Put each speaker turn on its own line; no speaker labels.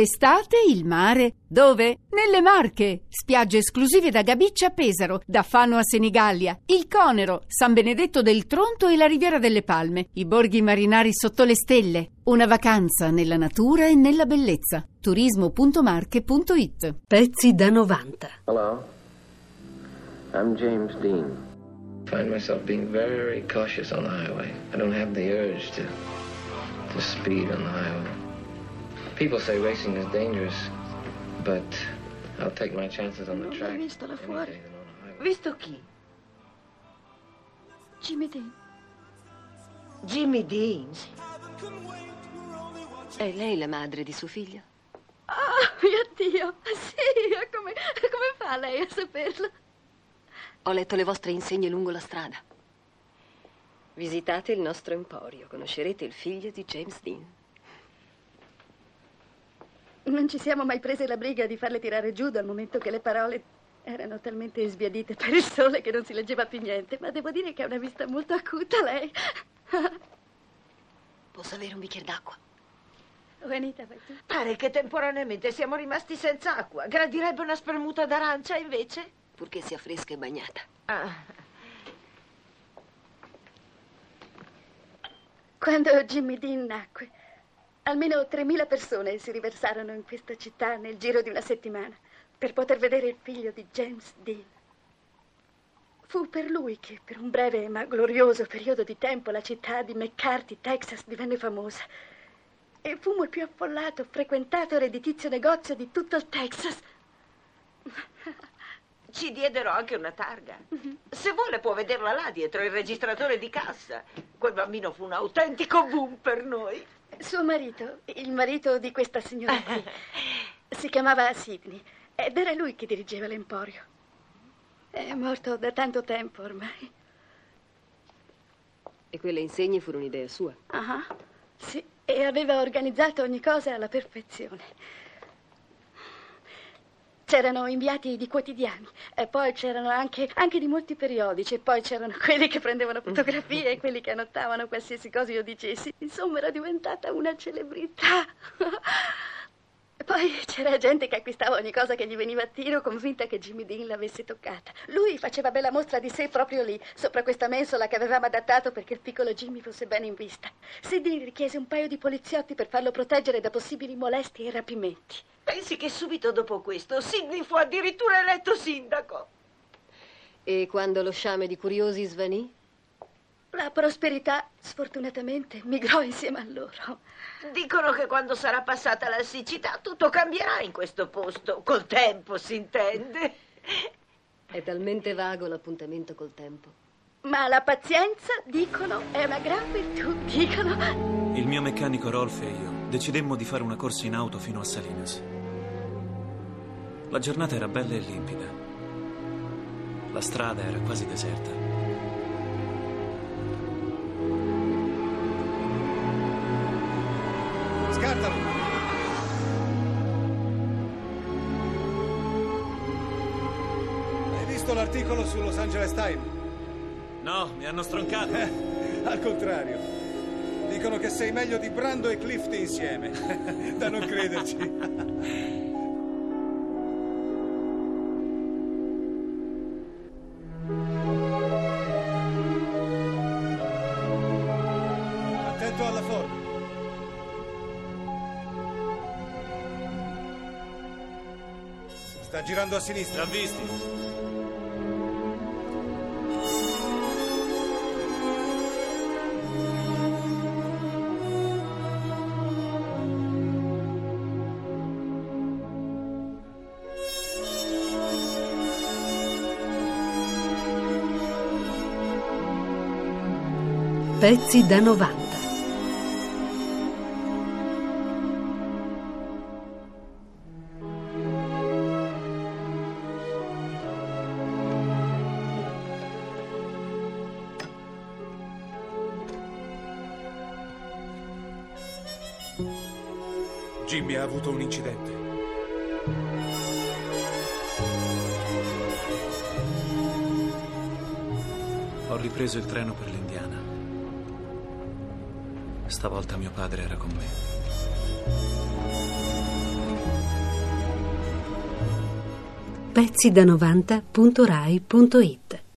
Estate, il mare. Dove? Nelle Marche. Spiagge esclusive da Gabiccia a Pesaro, da Fano a Senigallia, il Conero, San Benedetto del Tronto e la Riviera delle Palme, i borghi marinari sotto le stelle. Una vacanza nella natura e nella bellezza. turismo.marche.it
Pezzi da 90.
Hello. I'm James Dean. Find myself being very cautious on the highway. I don't have the urge to to speed on the highway. People say racing is dangerous, but I'll take my chances on the
Non l'hai
track.
visto là fuori? Visto chi? Jimmy Dean.
Jimmy Dean.
È lei la madre di suo figlio?
Ah, mio Dio! Sì, come, come fa lei a saperlo?
Ho letto le vostre insegne lungo la strada. Visitate il nostro emporio, conoscerete il figlio di James Dean.
Non ci siamo mai prese la briga di farle tirare giù dal momento che le parole erano talmente sbiadite per il sole che non si leggeva più niente, ma devo dire che ha una vista molto acuta lei.
Posso avere un bicchiere d'acqua?
Juanita, vai tu.
Pare che temporaneamente siamo rimasti senza acqua. Gradirebbe una spremuta d'arancia invece?
Purché sia fresca e bagnata.
Ah,
Quando Jimmy Dean nacque, almeno 3.000 persone si riversarono in questa città nel giro di una settimana per poter vedere il figlio di James Dean. Fu per lui che, per un breve ma glorioso periodo di tempo, la città di McCarthy, Texas, divenne famosa. E fummo il più affollato, frequentato e redditizio negozio di tutto il Texas.
ci diedero anche una targa. Se vuole può vederla là dietro il registratore di cassa. Quel bambino fu un autentico boom per noi.
Suo marito, il marito di questa signora qui, si chiamava Sidney ed era lui che dirigeva l'emporio. È morto da tanto tempo ormai.
E quelle insegne furono idea sua.
Ah, sì, e aveva organizzato ogni cosa alla perfezione. C'erano inviati di quotidiani, e poi c'erano anche, anche di molti periodici, e poi c'erano quelli che prendevano fotografie e quelli che annotavano qualsiasi cosa io dicessi. Insomma, era diventata una celebrità. Poi c'era gente che acquistava ogni cosa che gli veniva a tiro, convinta che Jimmy Dean l'avesse toccata. Lui faceva bella mostra di sé proprio lì, sopra questa mensola che avevamo adattato perché il piccolo Jimmy fosse bene in vista. Sidney richiese un paio di poliziotti per farlo proteggere da possibili molestie e rapimenti.
Pensi che subito dopo questo Sidney fu addirittura eletto sindaco.
E quando lo sciame di curiosi svanì?
La prosperità, sfortunatamente, migrò insieme a loro.
Dicono che quando sarà passata la siccità tutto cambierà in questo posto. Col tempo, si intende.
È talmente vago l'appuntamento col tempo.
Ma la pazienza, dicono, è una gran virtù, dicono.
Il mio meccanico Rolf e io decidemmo di fare una corsa in auto fino a Salinas. La giornata era bella e limpida. La strada era quasi deserta.
Scartalo! Hai visto l'articolo su Los Angeles Times?
No, mi hanno stroncato.
Al contrario. Dicono che sei meglio di Brando e Clift insieme. da non crederci. Sta girando a sinistra.
Già visti?
Pezzi da 90.
Jimmy ha avuto un incidente.
Ho ripreso il treno per l'Indiana. Stavolta mio padre era con me.
pezzi da 90.rai.it